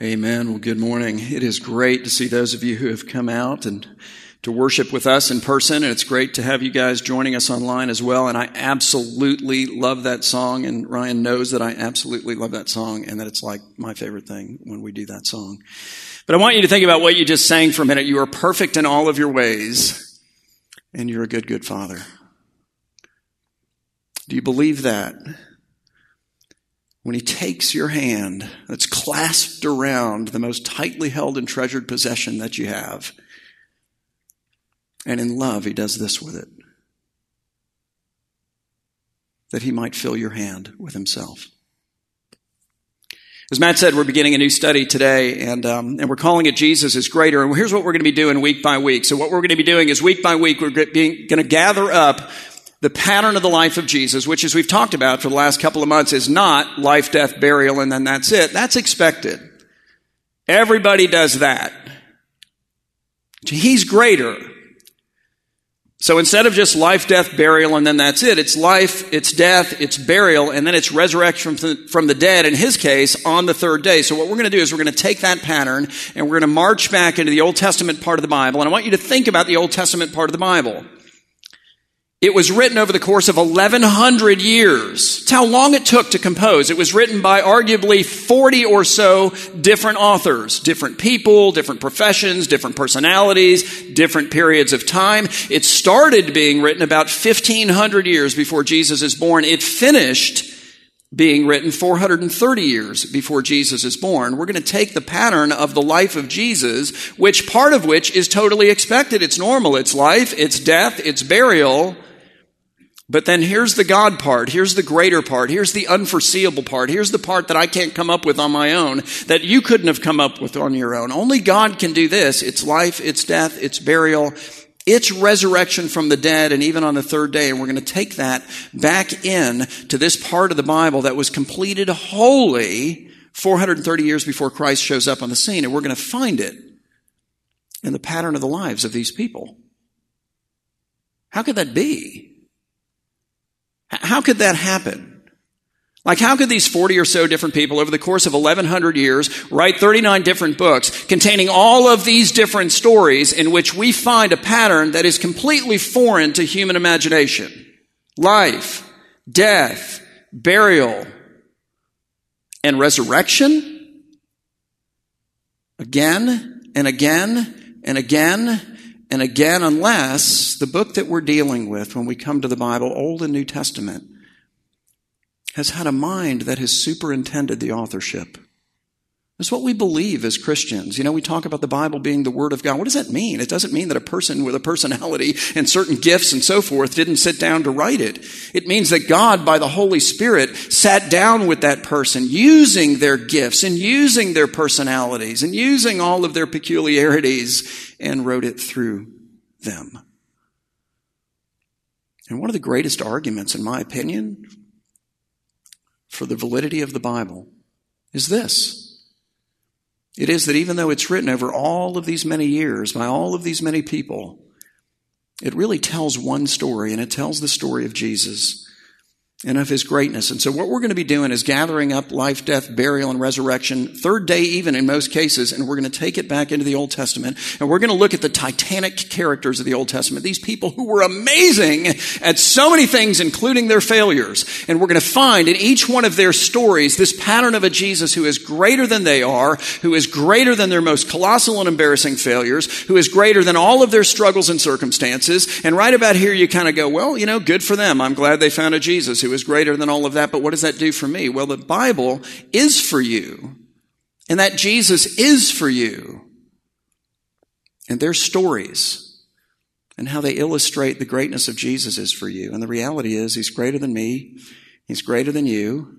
Amen. Well, good morning. It is great to see those of you who have come out and to worship with us in person. And it's great to have you guys joining us online as well. And I absolutely love that song. And Ryan knows that I absolutely love that song and that it's like my favorite thing when we do that song. But I want you to think about what you just sang for a minute. You are perfect in all of your ways and you're a good, good father. Do you believe that? When he takes your hand that's clasped around the most tightly held and treasured possession that you have, and in love, he does this with it that he might fill your hand with himself. As Matt said, we're beginning a new study today, and um, and we're calling it Jesus is Greater. And here's what we're going to be doing week by week. So what we're going to be doing is week by week, we're going to gather up the pattern of the life of Jesus, which as we've talked about for the last couple of months is not life, death, burial, and then that's it. That's expected. Everybody does that. He's greater. So instead of just life, death, burial, and then that's it, it's life, it's death, it's burial, and then it's resurrection from the dead, in his case, on the third day. So what we're going to do is we're going to take that pattern and we're going to march back into the Old Testament part of the Bible. And I want you to think about the Old Testament part of the Bible. It was written over the course of 1100 years. It's how long it took to compose. It was written by arguably 40 or so different authors, different people, different professions, different personalities, different periods of time. It started being written about 1500 years before Jesus is born. It finished being written 430 years before Jesus is born. We're going to take the pattern of the life of Jesus, which part of which is totally expected. It's normal. It's life, it's death, it's burial but then here's the God part. Here's the greater part. Here's the unforeseeable part. Here's the part that I can't come up with on my own, that you couldn't have come up with on your own. Only God can do this. It's life, it's death, it's burial, it's resurrection from the dead, and even on the third day. And we're going to take that back in to this part of the Bible that was completed wholly 430 years before Christ shows up on the scene. And we're going to find it in the pattern of the lives of these people. How could that be? How could that happen? Like, how could these 40 or so different people over the course of 1100 years write 39 different books containing all of these different stories in which we find a pattern that is completely foreign to human imagination? Life, death, burial, and resurrection? Again and again and again and again, unless the book that we're dealing with when we come to the Bible, Old and New Testament, has had a mind that has superintended the authorship. That's what we believe as Christians. You know, we talk about the Bible being the Word of God. What does that mean? It doesn't mean that a person with a personality and certain gifts and so forth didn't sit down to write it. It means that God, by the Holy Spirit, sat down with that person using their gifts and using their personalities and using all of their peculiarities and wrote it through them. And one of the greatest arguments, in my opinion, for the validity of the Bible is this. It is that even though it's written over all of these many years by all of these many people, it really tells one story, and it tells the story of Jesus and of his greatness. And so what we're going to be doing is gathering up life, death, burial, and resurrection, third day even in most cases, and we're going to take it back into the Old Testament, and we're going to look at the titanic characters of the Old Testament, these people who were amazing at so many things, including their failures. And we're going to find in each one of their stories this pattern of a Jesus who is greater than they are, who is greater than their most colossal and embarrassing failures, who is greater than all of their struggles and circumstances. And right about here, you kind of go, well, you know, good for them. I'm glad they found a Jesus who is greater than all of that, but what does that do for me? Well, the Bible is for you, and that Jesus is for you. And their stories and how they illustrate the greatness of Jesus is for you. And the reality is, He's greater than me, He's greater than you.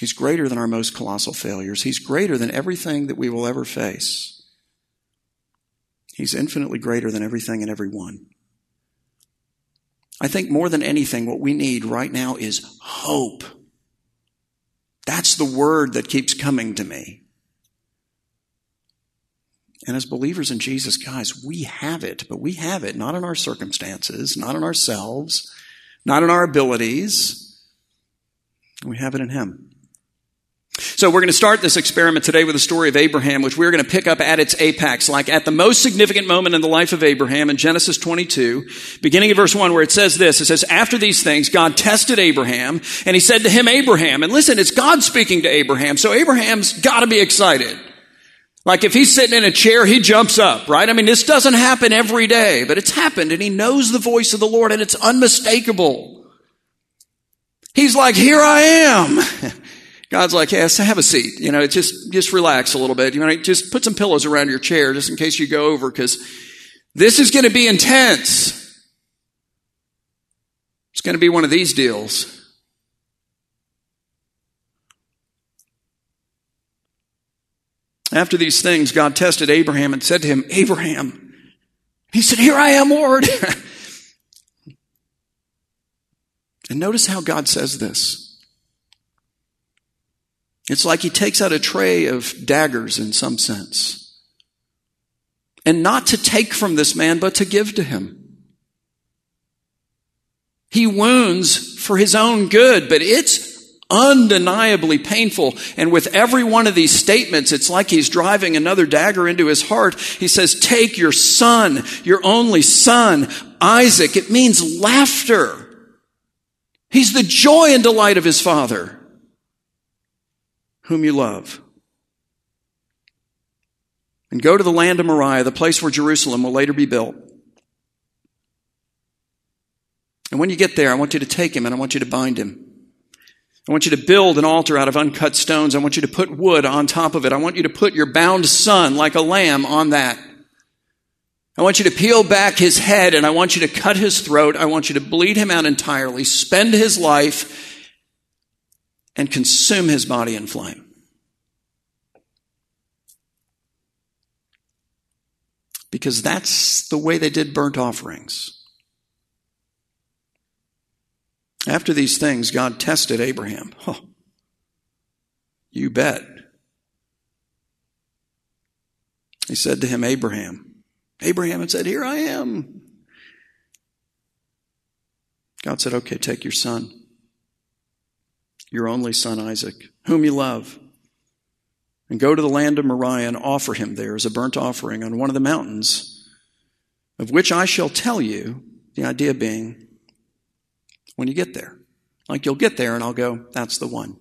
He's greater than our most colossal failures. He's greater than everything that we will ever face. He's infinitely greater than everything and everyone. I think more than anything, what we need right now is hope. That's the word that keeps coming to me. And as believers in Jesus, guys, we have it, but we have it not in our circumstances, not in ourselves, not in our abilities. We have it in Him. So we're going to start this experiment today with the story of Abraham, which we're going to pick up at its apex, like at the most significant moment in the life of Abraham in Genesis 22, beginning of verse 1, where it says this. It says, After these things, God tested Abraham, and he said to him, Abraham, and listen, it's God speaking to Abraham, so Abraham's got to be excited. Like if he's sitting in a chair, he jumps up, right? I mean, this doesn't happen every day, but it's happened, and he knows the voice of the Lord, and it's unmistakable. He's like, Here I am. God's like, yes, have a seat. You know, just, just relax a little bit. You know, just put some pillows around your chair just in case you go over because this is going to be intense. It's going to be one of these deals. After these things, God tested Abraham and said to him, Abraham. He said, Here I am, Lord. and notice how God says this. It's like he takes out a tray of daggers in some sense. And not to take from this man, but to give to him. He wounds for his own good, but it's undeniably painful. And with every one of these statements, it's like he's driving another dagger into his heart. He says, Take your son, your only son, Isaac. It means laughter. He's the joy and delight of his father whom you love. And go to the land of Moriah, the place where Jerusalem will later be built. And when you get there, I want you to take him and I want you to bind him. I want you to build an altar out of uncut stones. I want you to put wood on top of it. I want you to put your bound son like a lamb on that. I want you to peel back his head and I want you to cut his throat. I want you to bleed him out entirely, spend his life and consume his body in flame. Because that's the way they did burnt offerings. After these things, God tested Abraham. You bet. He said to him, Abraham. Abraham had said, Here I am. God said, Okay, take your son your only son Isaac, whom you love, and go to the land of Moriah and offer him there as a burnt offering on one of the mountains, of which I shall tell you, the idea being, when you get there. Like you'll get there and I'll go, that's the one.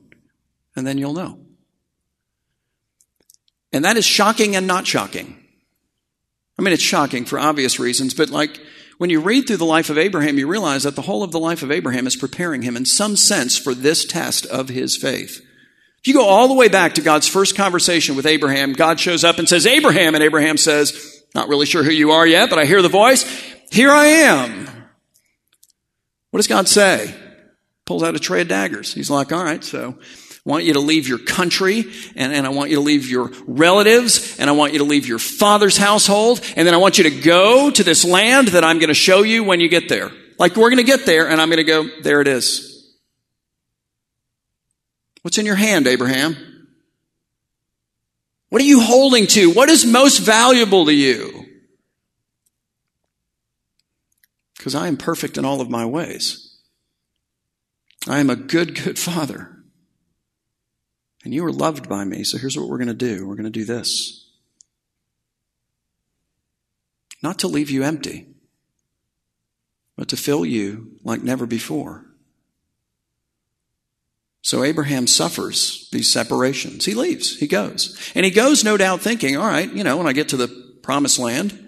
And then you'll know. And that is shocking and not shocking. I mean, it's shocking for obvious reasons, but like, when you read through the life of Abraham, you realize that the whole of the life of Abraham is preparing him in some sense for this test of his faith. If you go all the way back to God's first conversation with Abraham, God shows up and says, Abraham, and Abraham says, not really sure who you are yet, but I hear the voice. Here I am. What does God say? Pulls out a tray of daggers. He's like, all right, so I want you to leave your country and, and I want you to leave your relatives and I want you to leave your father's household and then I want you to go to this land that I'm going to show you when you get there. Like we're going to get there and I'm going to go, there it is. What's in your hand, Abraham? What are you holding to? What is most valuable to you? Because I am perfect in all of my ways. I am a good, good father. And you are loved by me, so here's what we're going to do we're going to do this. Not to leave you empty, but to fill you like never before. So Abraham suffers these separations. He leaves. He goes. And he goes, no doubt, thinking, all right, you know, when I get to the promised land,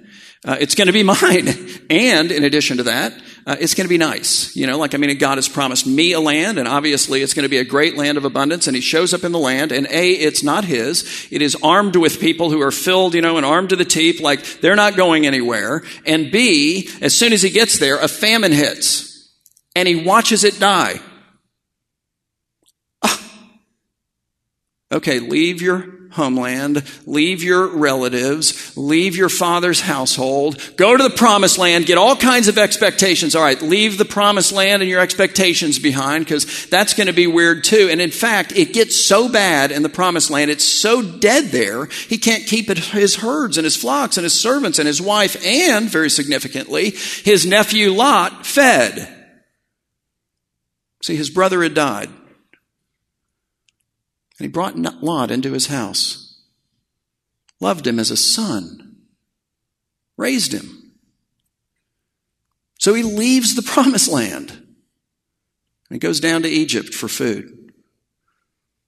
uh, it's going to be mine. And in addition to that, uh, it's going to be nice. You know, like, I mean, God has promised me a land, and obviously it's going to be a great land of abundance, and he shows up in the land, and A, it's not his. It is armed with people who are filled, you know, and armed to the teeth, like they're not going anywhere. And B, as soon as he gets there, a famine hits, and he watches it die. Ah. Okay, leave your homeland, leave your relatives, leave your father's household, go to the promised land, get all kinds of expectations. All right, leave the promised land and your expectations behind because that's going to be weird too. And in fact, it gets so bad in the promised land, it's so dead there, he can't keep his herds and his flocks and his servants and his wife and, very significantly, his nephew Lot fed. See, his brother had died. And he brought Lot into his house, loved him as a son, raised him. So he leaves the promised land and he goes down to Egypt for food.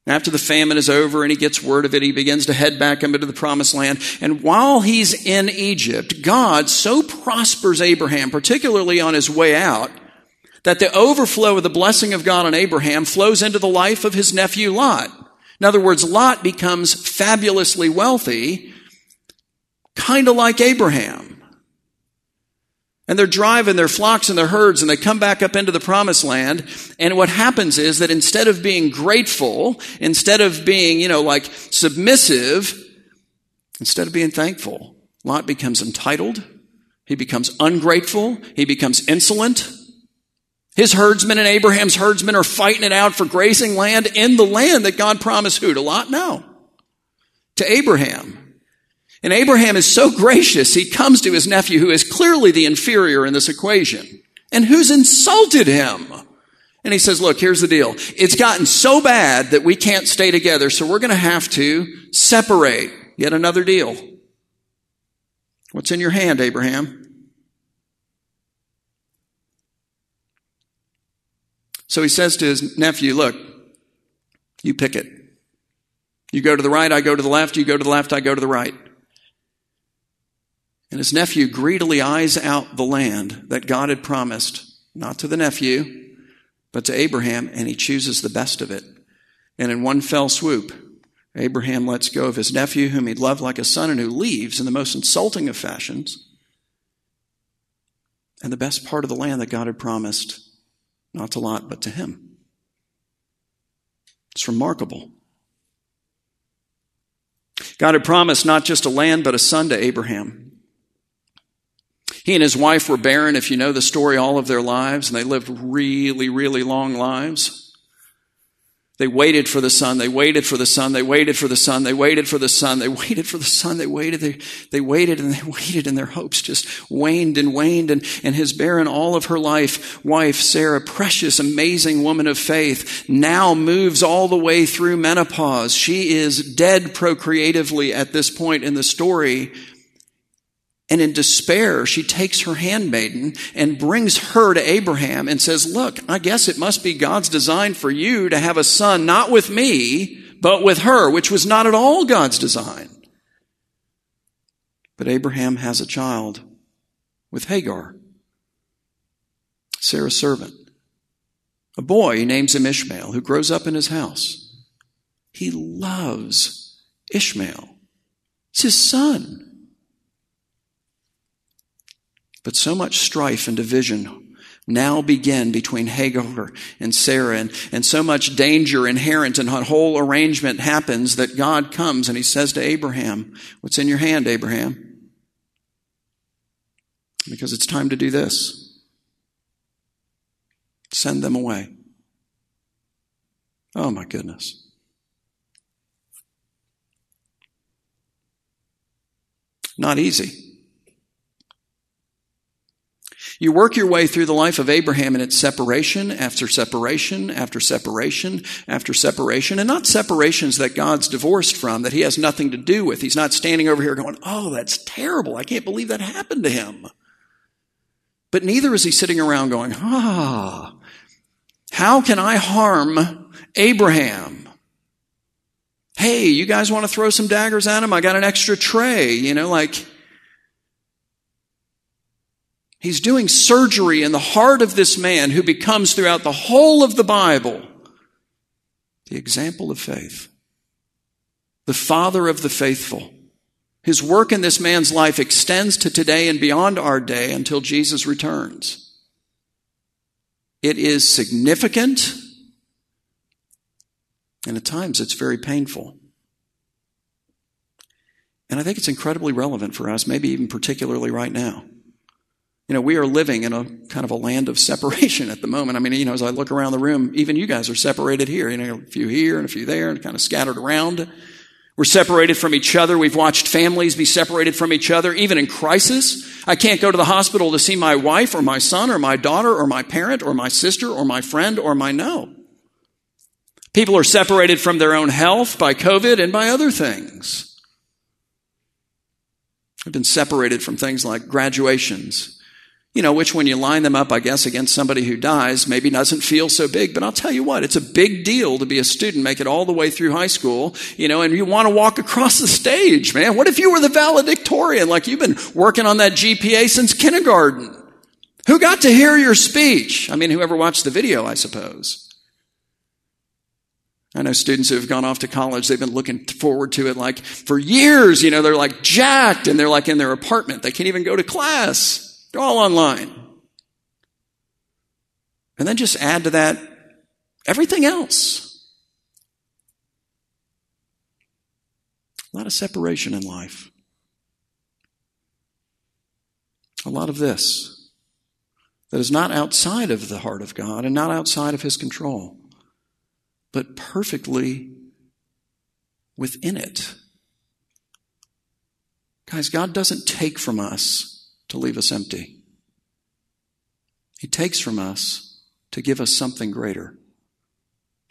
After the famine is over and he gets word of it, he begins to head back into the promised land. And while he's in Egypt, God so prospers Abraham, particularly on his way out, that the overflow of the blessing of God on Abraham flows into the life of his nephew Lot. In other words, Lot becomes fabulously wealthy, kind of like Abraham. And they're driving their flocks and their herds and they come back up into the promised land. And what happens is that instead of being grateful, instead of being, you know, like submissive, instead of being thankful, Lot becomes entitled. He becomes ungrateful. He becomes insolent. His herdsmen and Abraham's herdsmen are fighting it out for grazing land in the land that God promised who? To Lot? No. To Abraham. And Abraham is so gracious, he comes to his nephew, who is clearly the inferior in this equation, and who's insulted him. And he says, Look, here's the deal. It's gotten so bad that we can't stay together, so we're going to have to separate. Yet another deal. What's in your hand, Abraham? So he says to his nephew, Look, you pick it. You go to the right, I go to the left. You go to the left, I go to the right. And his nephew greedily eyes out the land that God had promised, not to the nephew, but to Abraham, and he chooses the best of it. And in one fell swoop, Abraham lets go of his nephew, whom he'd loved like a son, and who leaves in the most insulting of fashions. And the best part of the land that God had promised, not to Lot, but to him. It's remarkable. God had promised not just a land, but a son to Abraham. He and his wife were barren, if you know the story, all of their lives, and they lived really, really long lives. They waited for the son, they waited for the son, they waited for the son, they waited for the son, they waited for the son, they waited, they, they waited and they waited, and their hopes just waned and waned. And, and his barren, all of her life, wife, Sarah, precious, amazing woman of faith, now moves all the way through menopause. She is dead procreatively at this point in the story and in despair, she takes her handmaiden and brings her to Abraham and says, Look, I guess it must be God's design for you to have a son, not with me, but with her, which was not at all God's design. But Abraham has a child with Hagar, Sarah's servant. A boy, he names him Ishmael, who grows up in his house. He loves Ishmael. It's his son. But so much strife and division now begin between Hagar and Sarah, and, and so much danger inherent in a whole arrangement happens that God comes and he says to Abraham, What's in your hand, Abraham? Because it's time to do this. Send them away. Oh my goodness. Not easy. You work your way through the life of Abraham and it's separation after separation after separation after separation, and not separations that God's divorced from, that he has nothing to do with. He's not standing over here going, Oh, that's terrible. I can't believe that happened to him. But neither is he sitting around going, Ah, how can I harm Abraham? Hey, you guys want to throw some daggers at him? I got an extra tray, you know, like, He's doing surgery in the heart of this man who becomes throughout the whole of the Bible the example of faith, the father of the faithful. His work in this man's life extends to today and beyond our day until Jesus returns. It is significant, and at times it's very painful. And I think it's incredibly relevant for us, maybe even particularly right now. You know, we are living in a kind of a land of separation at the moment. I mean, you know, as I look around the room, even you guys are separated here. You know, a few here and a few there and kind of scattered around. We're separated from each other. We've watched families be separated from each other, even in crisis. I can't go to the hospital to see my wife or my son or my daughter or my parent or my sister or my friend or my no. People are separated from their own health by COVID and by other things. I've been separated from things like graduations, you know, which when you line them up, I guess, against somebody who dies, maybe doesn't feel so big. But I'll tell you what, it's a big deal to be a student, make it all the way through high school, you know, and you want to walk across the stage, man. What if you were the valedictorian? Like you've been working on that GPA since kindergarten. Who got to hear your speech? I mean, whoever watched the video, I suppose. I know students who have gone off to college, they've been looking forward to it like for years, you know, they're like jacked and they're like in their apartment. They can't even go to class. They're all online. And then just add to that everything else. A lot of separation in life. A lot of this that is not outside of the heart of God and not outside of His control, but perfectly within it. Guys, God doesn't take from us to leave us empty. He takes from us to give us something greater.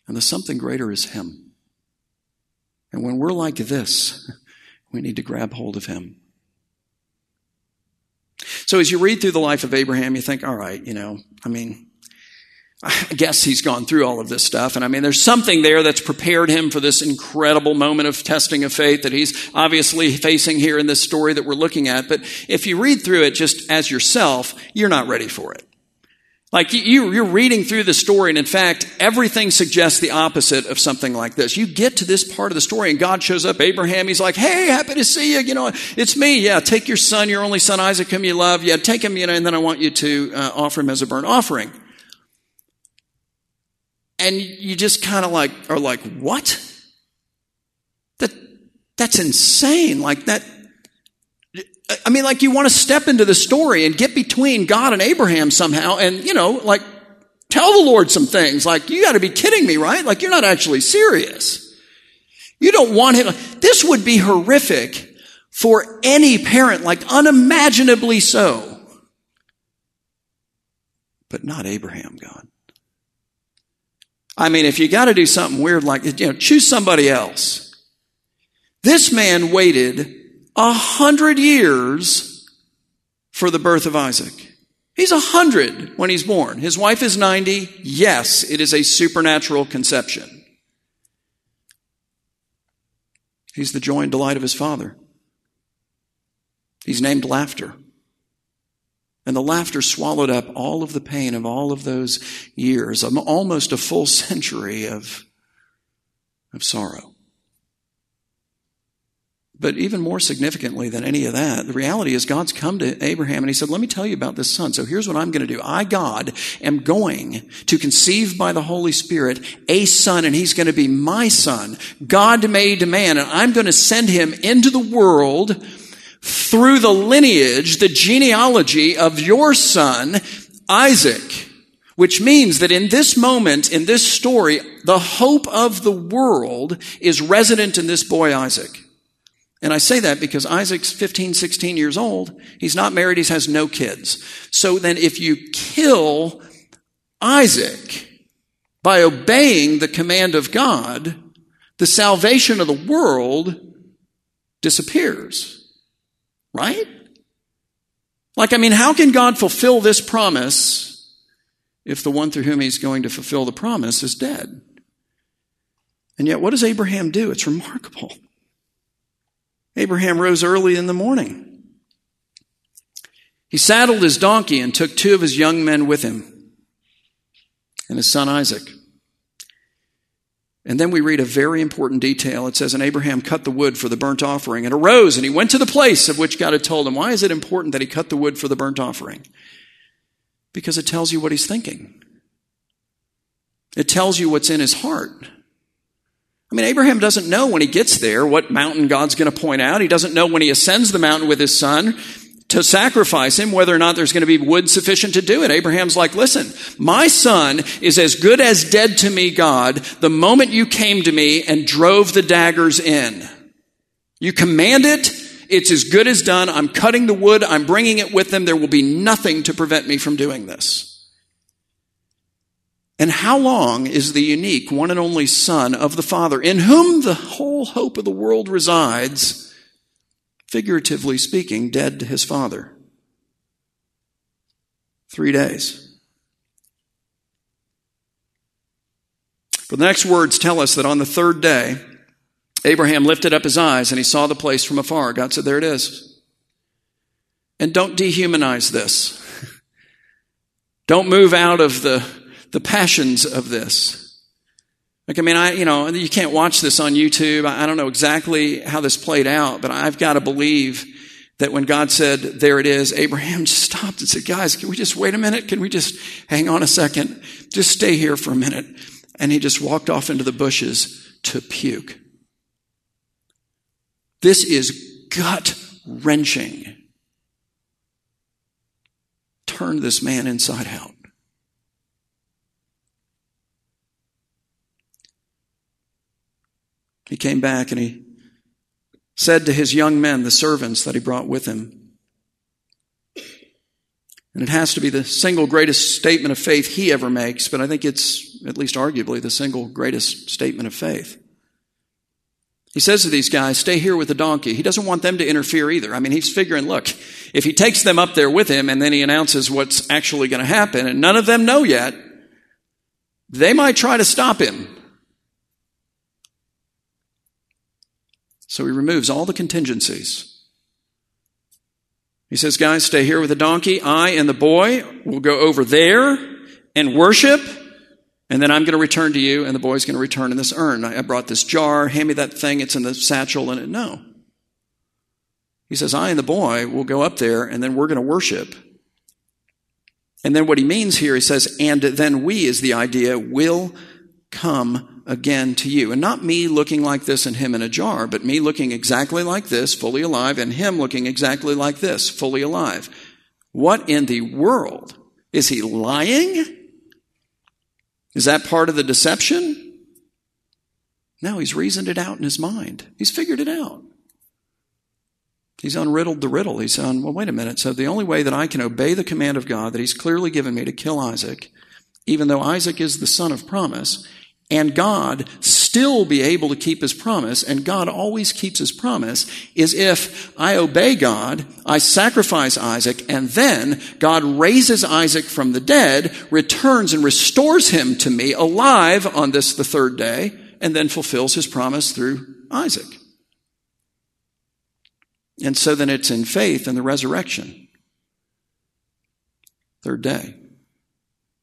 And the something greater is Him. And when we're like this, we need to grab hold of Him. So as you read through the life of Abraham, you think, all right, you know, I mean, I guess he's gone through all of this stuff. And I mean, there's something there that's prepared him for this incredible moment of testing of faith that he's obviously facing here in this story that we're looking at. But if you read through it just as yourself, you're not ready for it. Like you, you're reading through the story, and in fact, everything suggests the opposite of something like this. You get to this part of the story, and God shows up. Abraham, he's like, "Hey, happy to see you. You know, it's me. Yeah, take your son, your only son, Isaac, whom you love. Yeah, take him. You know, and then I want you to uh, offer him as a burnt offering." And you just kind of like are like, what? That that's insane. Like that. I mean, like you want to step into the story and get between God and Abraham somehow, and you know, like tell the Lord some things. Like you got to be kidding me, right? Like you're not actually serious. You don't want him. This would be horrific for any parent, like unimaginably so. But not Abraham, God. I mean, if you got to do something weird like, you know, choose somebody else. This man waited a hundred years for the birth of Isaac. He's a hundred when he's born. His wife is 90. Yes, it is a supernatural conception. He's the joy and delight of his father. He's named laughter. And the laughter swallowed up all of the pain of all of those years, almost a full century of, of sorrow. But even more significantly than any of that, the reality is God's come to Abraham and he said, let me tell you about this son. So here's what I'm going to do. I, God, am going to conceive by the Holy Spirit a son and he's going to be my son, God made man, and I'm going to send him into the world through the lineage, the genealogy of your son, Isaac. Which means that in this moment, in this story, the hope of the world is resident in this boy Isaac. And I say that because Isaac's 15, 16 years old. He's not married. He has no kids. So then if you kill Isaac by obeying the command of God, the salvation of the world disappears. Right? Like, I mean, how can God fulfill this promise if the one through whom he's going to fulfill the promise is dead? And yet, what does Abraham do? It's remarkable. Abraham rose early in the morning. He saddled his donkey and took two of his young men with him and his son Isaac. And then we read a very important detail. It says, And Abraham cut the wood for the burnt offering and arose and he went to the place of which God had told him. Why is it important that he cut the wood for the burnt offering? Because it tells you what he's thinking. It tells you what's in his heart. I mean, Abraham doesn't know when he gets there what mountain God's going to point out. He doesn't know when he ascends the mountain with his son to sacrifice him, whether or not there's going to be wood sufficient to do it. Abraham's like, listen, my son is as good as dead to me, God, the moment you came to me and drove the daggers in. You command it, it's as good as done. I'm cutting the wood, I'm bringing it with them. There will be nothing to prevent me from doing this. And how long is the unique one and only Son of the Father, in whom the whole hope of the world resides, figuratively speaking, dead to his Father? Three days. But the next words tell us that on the third day, Abraham lifted up his eyes and he saw the place from afar. God said, There it is. And don't dehumanize this. don't move out of the the passions of this. Like, I mean, I, you know, you can't watch this on YouTube. I don't know exactly how this played out, but I've got to believe that when God said, there it is, Abraham just stopped and said, guys, can we just wait a minute? Can we just hang on a second? Just stay here for a minute. And he just walked off into the bushes to puke. This is gut wrenching. Turn this man inside out. He came back and he said to his young men, the servants that he brought with him, and it has to be the single greatest statement of faith he ever makes, but I think it's, at least arguably, the single greatest statement of faith. He says to these guys, stay here with the donkey. He doesn't want them to interfere either. I mean, he's figuring, look, if he takes them up there with him and then he announces what's actually going to happen, and none of them know yet, they might try to stop him. So he removes all the contingencies. He says, guys, stay here with the donkey. I and the boy will go over there and worship. And then I'm going to return to you, and the boy's going to return in this urn. I brought this jar. Hand me that thing. It's in the satchel. And it, no. He says, I and the boy will go up there, and then we're going to worship. And then what he means here, he says, and then we is the idea, will come again to you. And not me looking like this and him in a jar, but me looking exactly like this, fully alive, and him looking exactly like this, fully alive. What in the world? Is he lying? Is that part of the deception? No, he's reasoned it out in his mind. He's figured it out. He's unriddled the riddle. He's on, well, wait a minute. So the only way that I can obey the command of God that he's clearly given me to kill Isaac, even though Isaac is the son of promise, and God still be able to keep his promise, and God always keeps his promise, is if I obey God, I sacrifice Isaac, and then God raises Isaac from the dead, returns and restores him to me alive on this, the third day, and then fulfills his promise through Isaac. And so then it's in faith and the resurrection, third day,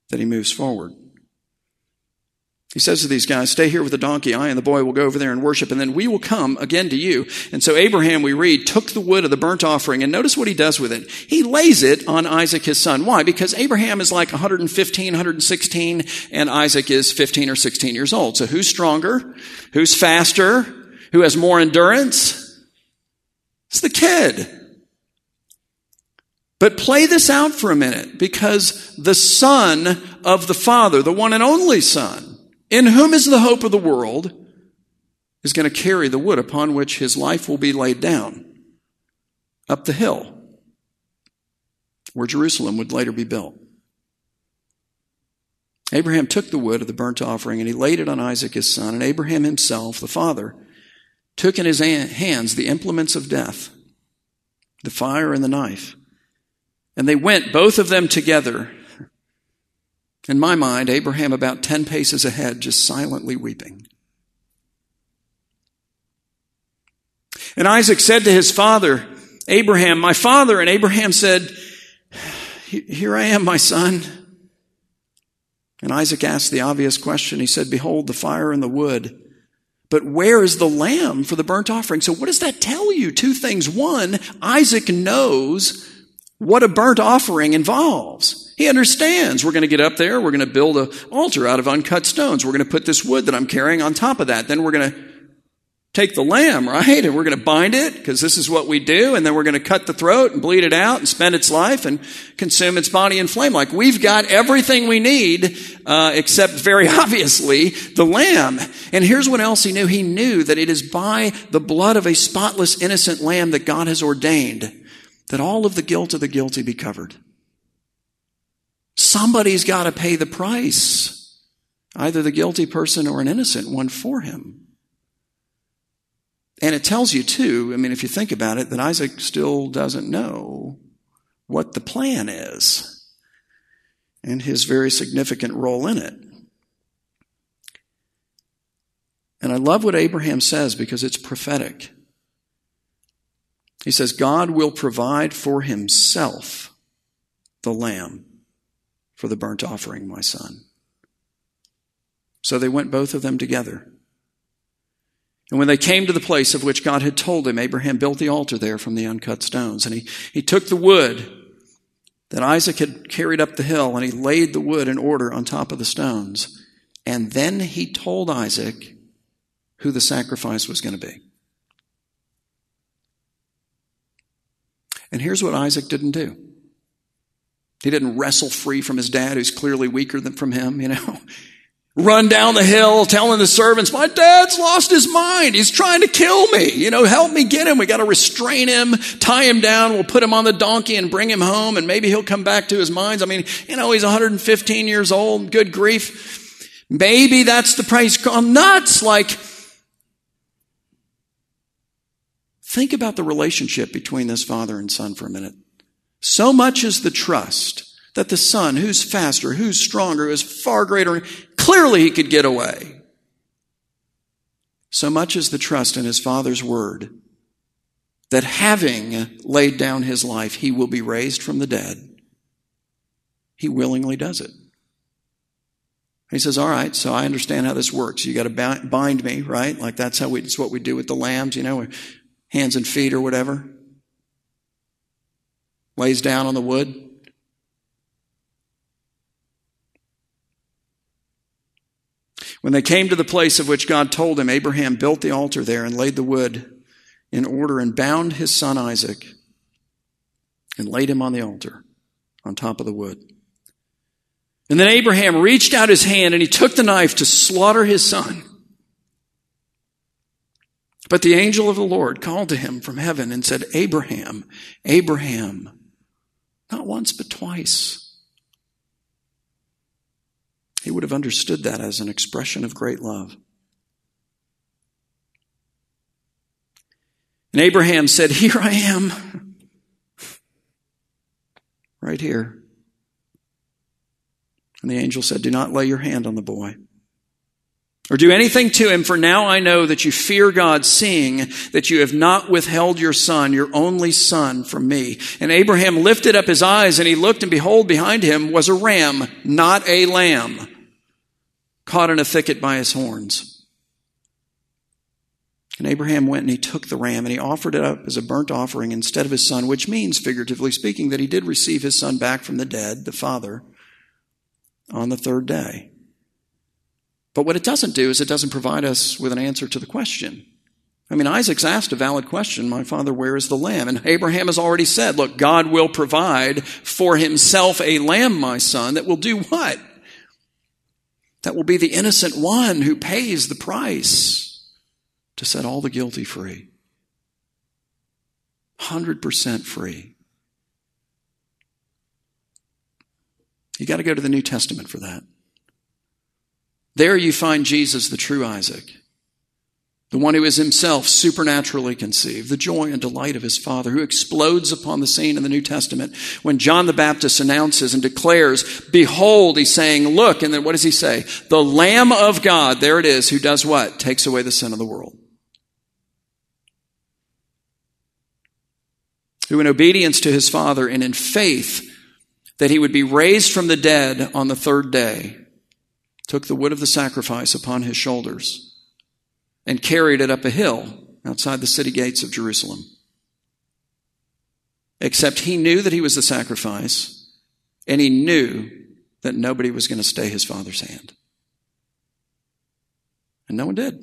that he moves forward. He says to these guys, stay here with the donkey. I and the boy will go over there and worship, and then we will come again to you. And so Abraham, we read, took the wood of the burnt offering, and notice what he does with it. He lays it on Isaac, his son. Why? Because Abraham is like 115, 116, and Isaac is 15 or 16 years old. So who's stronger? Who's faster? Who has more endurance? It's the kid. But play this out for a minute, because the son of the father, the one and only son, in whom is the hope of the world, is going to carry the wood upon which his life will be laid down up the hill where Jerusalem would later be built. Abraham took the wood of the burnt offering and he laid it on Isaac his son, and Abraham himself, the father, took in his hands the implements of death, the fire and the knife. And they went, both of them together, in my mind, Abraham about 10 paces ahead, just silently weeping. And Isaac said to his father, Abraham, my father. And Abraham said, Here I am, my son. And Isaac asked the obvious question. He said, Behold, the fire and the wood. But where is the lamb for the burnt offering? So what does that tell you? Two things. One, Isaac knows what a burnt offering involves. He understands we're going to get up there, we're going to build an altar out of uncut stones. We're going to put this wood that I'm carrying on top of that. Then we're going to take the lamb, right? And we're going to bind it because this is what we do. And then we're going to cut the throat and bleed it out and spend its life and consume its body in flame. Like we've got everything we need, uh, except very obviously the lamb. And here's what else he knew. He knew that it is by the blood of a spotless, innocent lamb that God has ordained that all of the guilt of the guilty be covered. Somebody's got to pay the price. either the guilty person or an innocent one for him. And it tells you, too, I mean, if you think about it, that Isaac still doesn't know what the plan is and his very significant role in it. And I love what Abraham says because it's prophetic. He says, God will provide for himself the lamb for the burnt offering, my son. So they went both of them together. And when they came to the place of which God had told him, Abraham built the altar there from the uncut stones. And he, he took the wood that Isaac had carried up the hill and he laid the wood in order on top of the stones. And then he told Isaac who the sacrifice was going to be. And here's what Isaac didn't do. He didn't wrestle free from his dad, who's clearly weaker than from him, you know. Run down the hill telling the servants, my dad's lost his mind. He's trying to kill me. You know, help me get him. We got to restrain him, tie him down. We'll put him on the donkey and bring him home and maybe he'll come back to his minds. I mean, you know, he's 115 years old. Good grief. Maybe that's the price. Gone nuts. Like, Think about the relationship between this father and son for a minute. So much is the trust that the son, who's faster, who's stronger, who's far greater, clearly he could get away. So much is the trust in his father's word that having laid down his life, he will be raised from the dead. He willingly does it. He says, All right, so I understand how this works. You got to bind me, right? Like that's how we, it's what we do with the lambs, you know hands and feet or whatever, lays down on the wood. When they came to the place of which God told him, Abraham built the altar there and laid the wood in order and bound his son Isaac and laid him on the altar on top of the wood. And then Abraham reached out his hand and he took the knife to slaughter his son. But the angel of the Lord called to him from heaven and said, Abraham, Abraham, not once, but twice. He would have understood that as an expression of great love. And Abraham said, Here I am. Right here. And the angel said, Do not lay your hand on the boy or do anything to him, for now I know that you fear God, seeing that you have not withheld your son, your only son, from me. And Abraham lifted up his eyes, and he looked, and behold, behind him was a ram, not a lamb, caught in a thicket by his horns. And Abraham went and he took the ram and he offered it up as a burnt offering instead of his son, which means, figuratively speaking, that he did receive his son back from the dead, the father, on the third day. But what it doesn't do is it doesn't provide us with an answer to the question. I mean, Isaac's asked a valid question, My father, where is the lamb? And Abraham has already said, Look, God will provide for himself a lamb, my son, that will do what? That will be the innocent one who pays the price to set all the guilty free. 100% free. You got to go to the New Testament for that. There you find Jesus, the true Isaac, the one who is himself supernaturally conceived, the joy and delight of his Father, who explodes upon the scene in the New Testament when John the Baptist announces and declares, Behold, he's saying, Look, and then what does he say? The Lamb of God, there it is, who does what? Takes away the sin of the world. Who, in obedience to his Father and in faith that he would be raised from the dead on the third day, took the wood of the sacrifice upon his shoulders and carried it up a hill outside the city gates of Jerusalem. Except he knew that he was the sacrifice, and he knew that nobody was going to stay his father's hand. And no one did.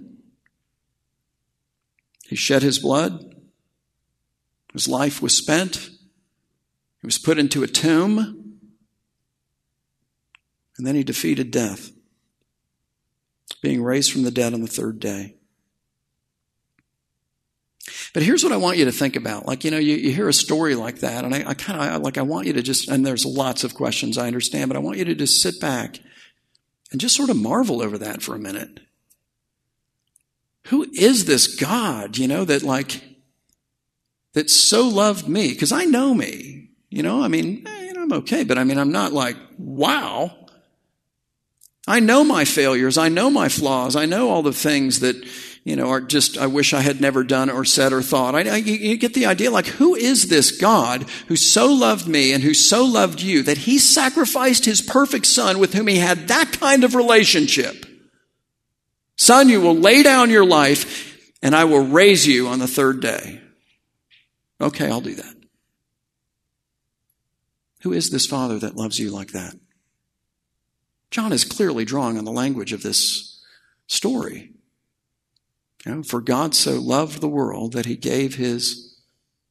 He shed his blood. His life was spent. He was put into a tomb. And then he defeated death being raised from the dead on the third day. But here's what I want you to think about. Like, you know, you, you hear a story like that, and I, I kind of, like, I want you to just, and there's lots of questions I understand, but I want you to just sit back and just sort of marvel over that for a minute. Who is this God, you know, that like, that so loved me? Because I know me, you know, I mean, eh, I'm okay, but I mean, I'm not like, wow. I know my failures. I know my flaws. I know all the things that, you know, are just, I wish I had never done or said or thought. I, I, you get the idea, like, who is this God who so loved me and who so loved you that he sacrificed his perfect son with whom he had that kind of relationship? Son, you will lay down your life and I will raise you on the third day. Okay, I'll do that. Who is this father that loves you like that? John is clearly drawing on the language of this story. You know, for God so loved the world that he gave his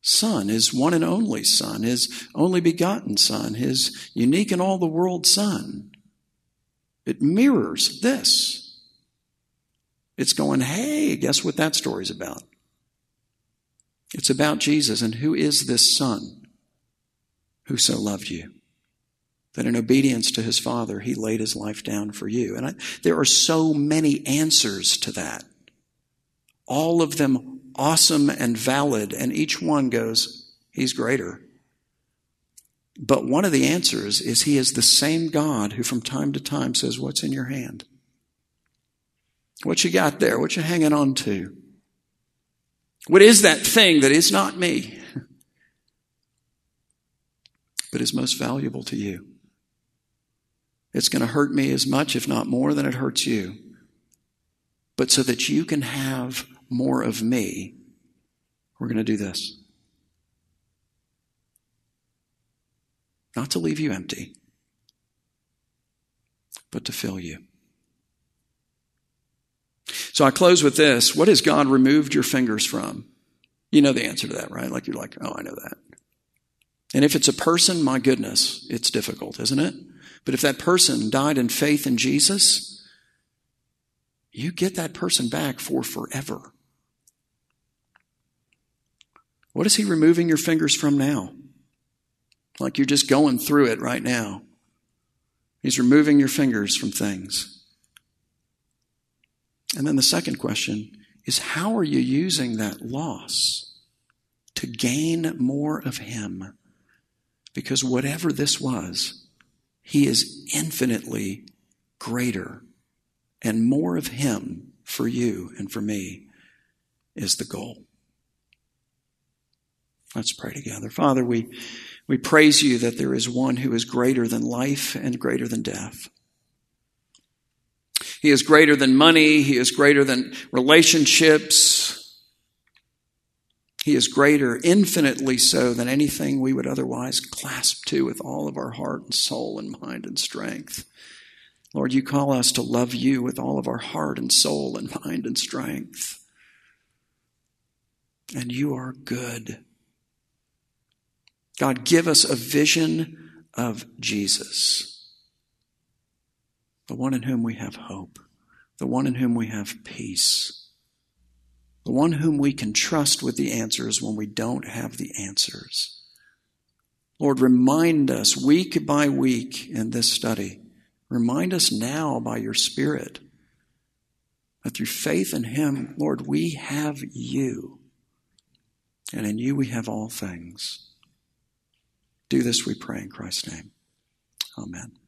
son, his one and only son, his only begotten son, his unique in all the world son. It mirrors this. It's going, hey, guess what that story's about? It's about Jesus and who is this son who so loved you? That in obedience to his father, he laid his life down for you. And I, there are so many answers to that. All of them awesome and valid, and each one goes, he's greater. But one of the answers is he is the same God who from time to time says, What's in your hand? What you got there? What you hanging on to? What is that thing that is not me, but is most valuable to you? It's going to hurt me as much, if not more, than it hurts you. But so that you can have more of me, we're going to do this. Not to leave you empty, but to fill you. So I close with this. What has God removed your fingers from? You know the answer to that, right? Like you're like, oh, I know that. And if it's a person, my goodness, it's difficult, isn't it? But if that person died in faith in Jesus, you get that person back for forever. What is he removing your fingers from now? Like you're just going through it right now. He's removing your fingers from things. And then the second question is how are you using that loss to gain more of him? Because whatever this was, he is infinitely greater, and more of Him for you and for me is the goal. Let's pray together. Father, we, we praise you that there is one who is greater than life and greater than death. He is greater than money. He is greater than relationships. He is greater, infinitely so, than anything we would otherwise clasp to with all of our heart and soul and mind and strength. Lord, you call us to love you with all of our heart and soul and mind and strength. And you are good. God, give us a vision of Jesus, the one in whom we have hope, the one in whom we have peace the one whom we can trust with the answers when we don't have the answers. Lord, remind us week by week in this study. Remind us now by your Spirit that through faith in Him, Lord, we have you. And in you we have all things. Do this, we pray, in Christ's name. Amen.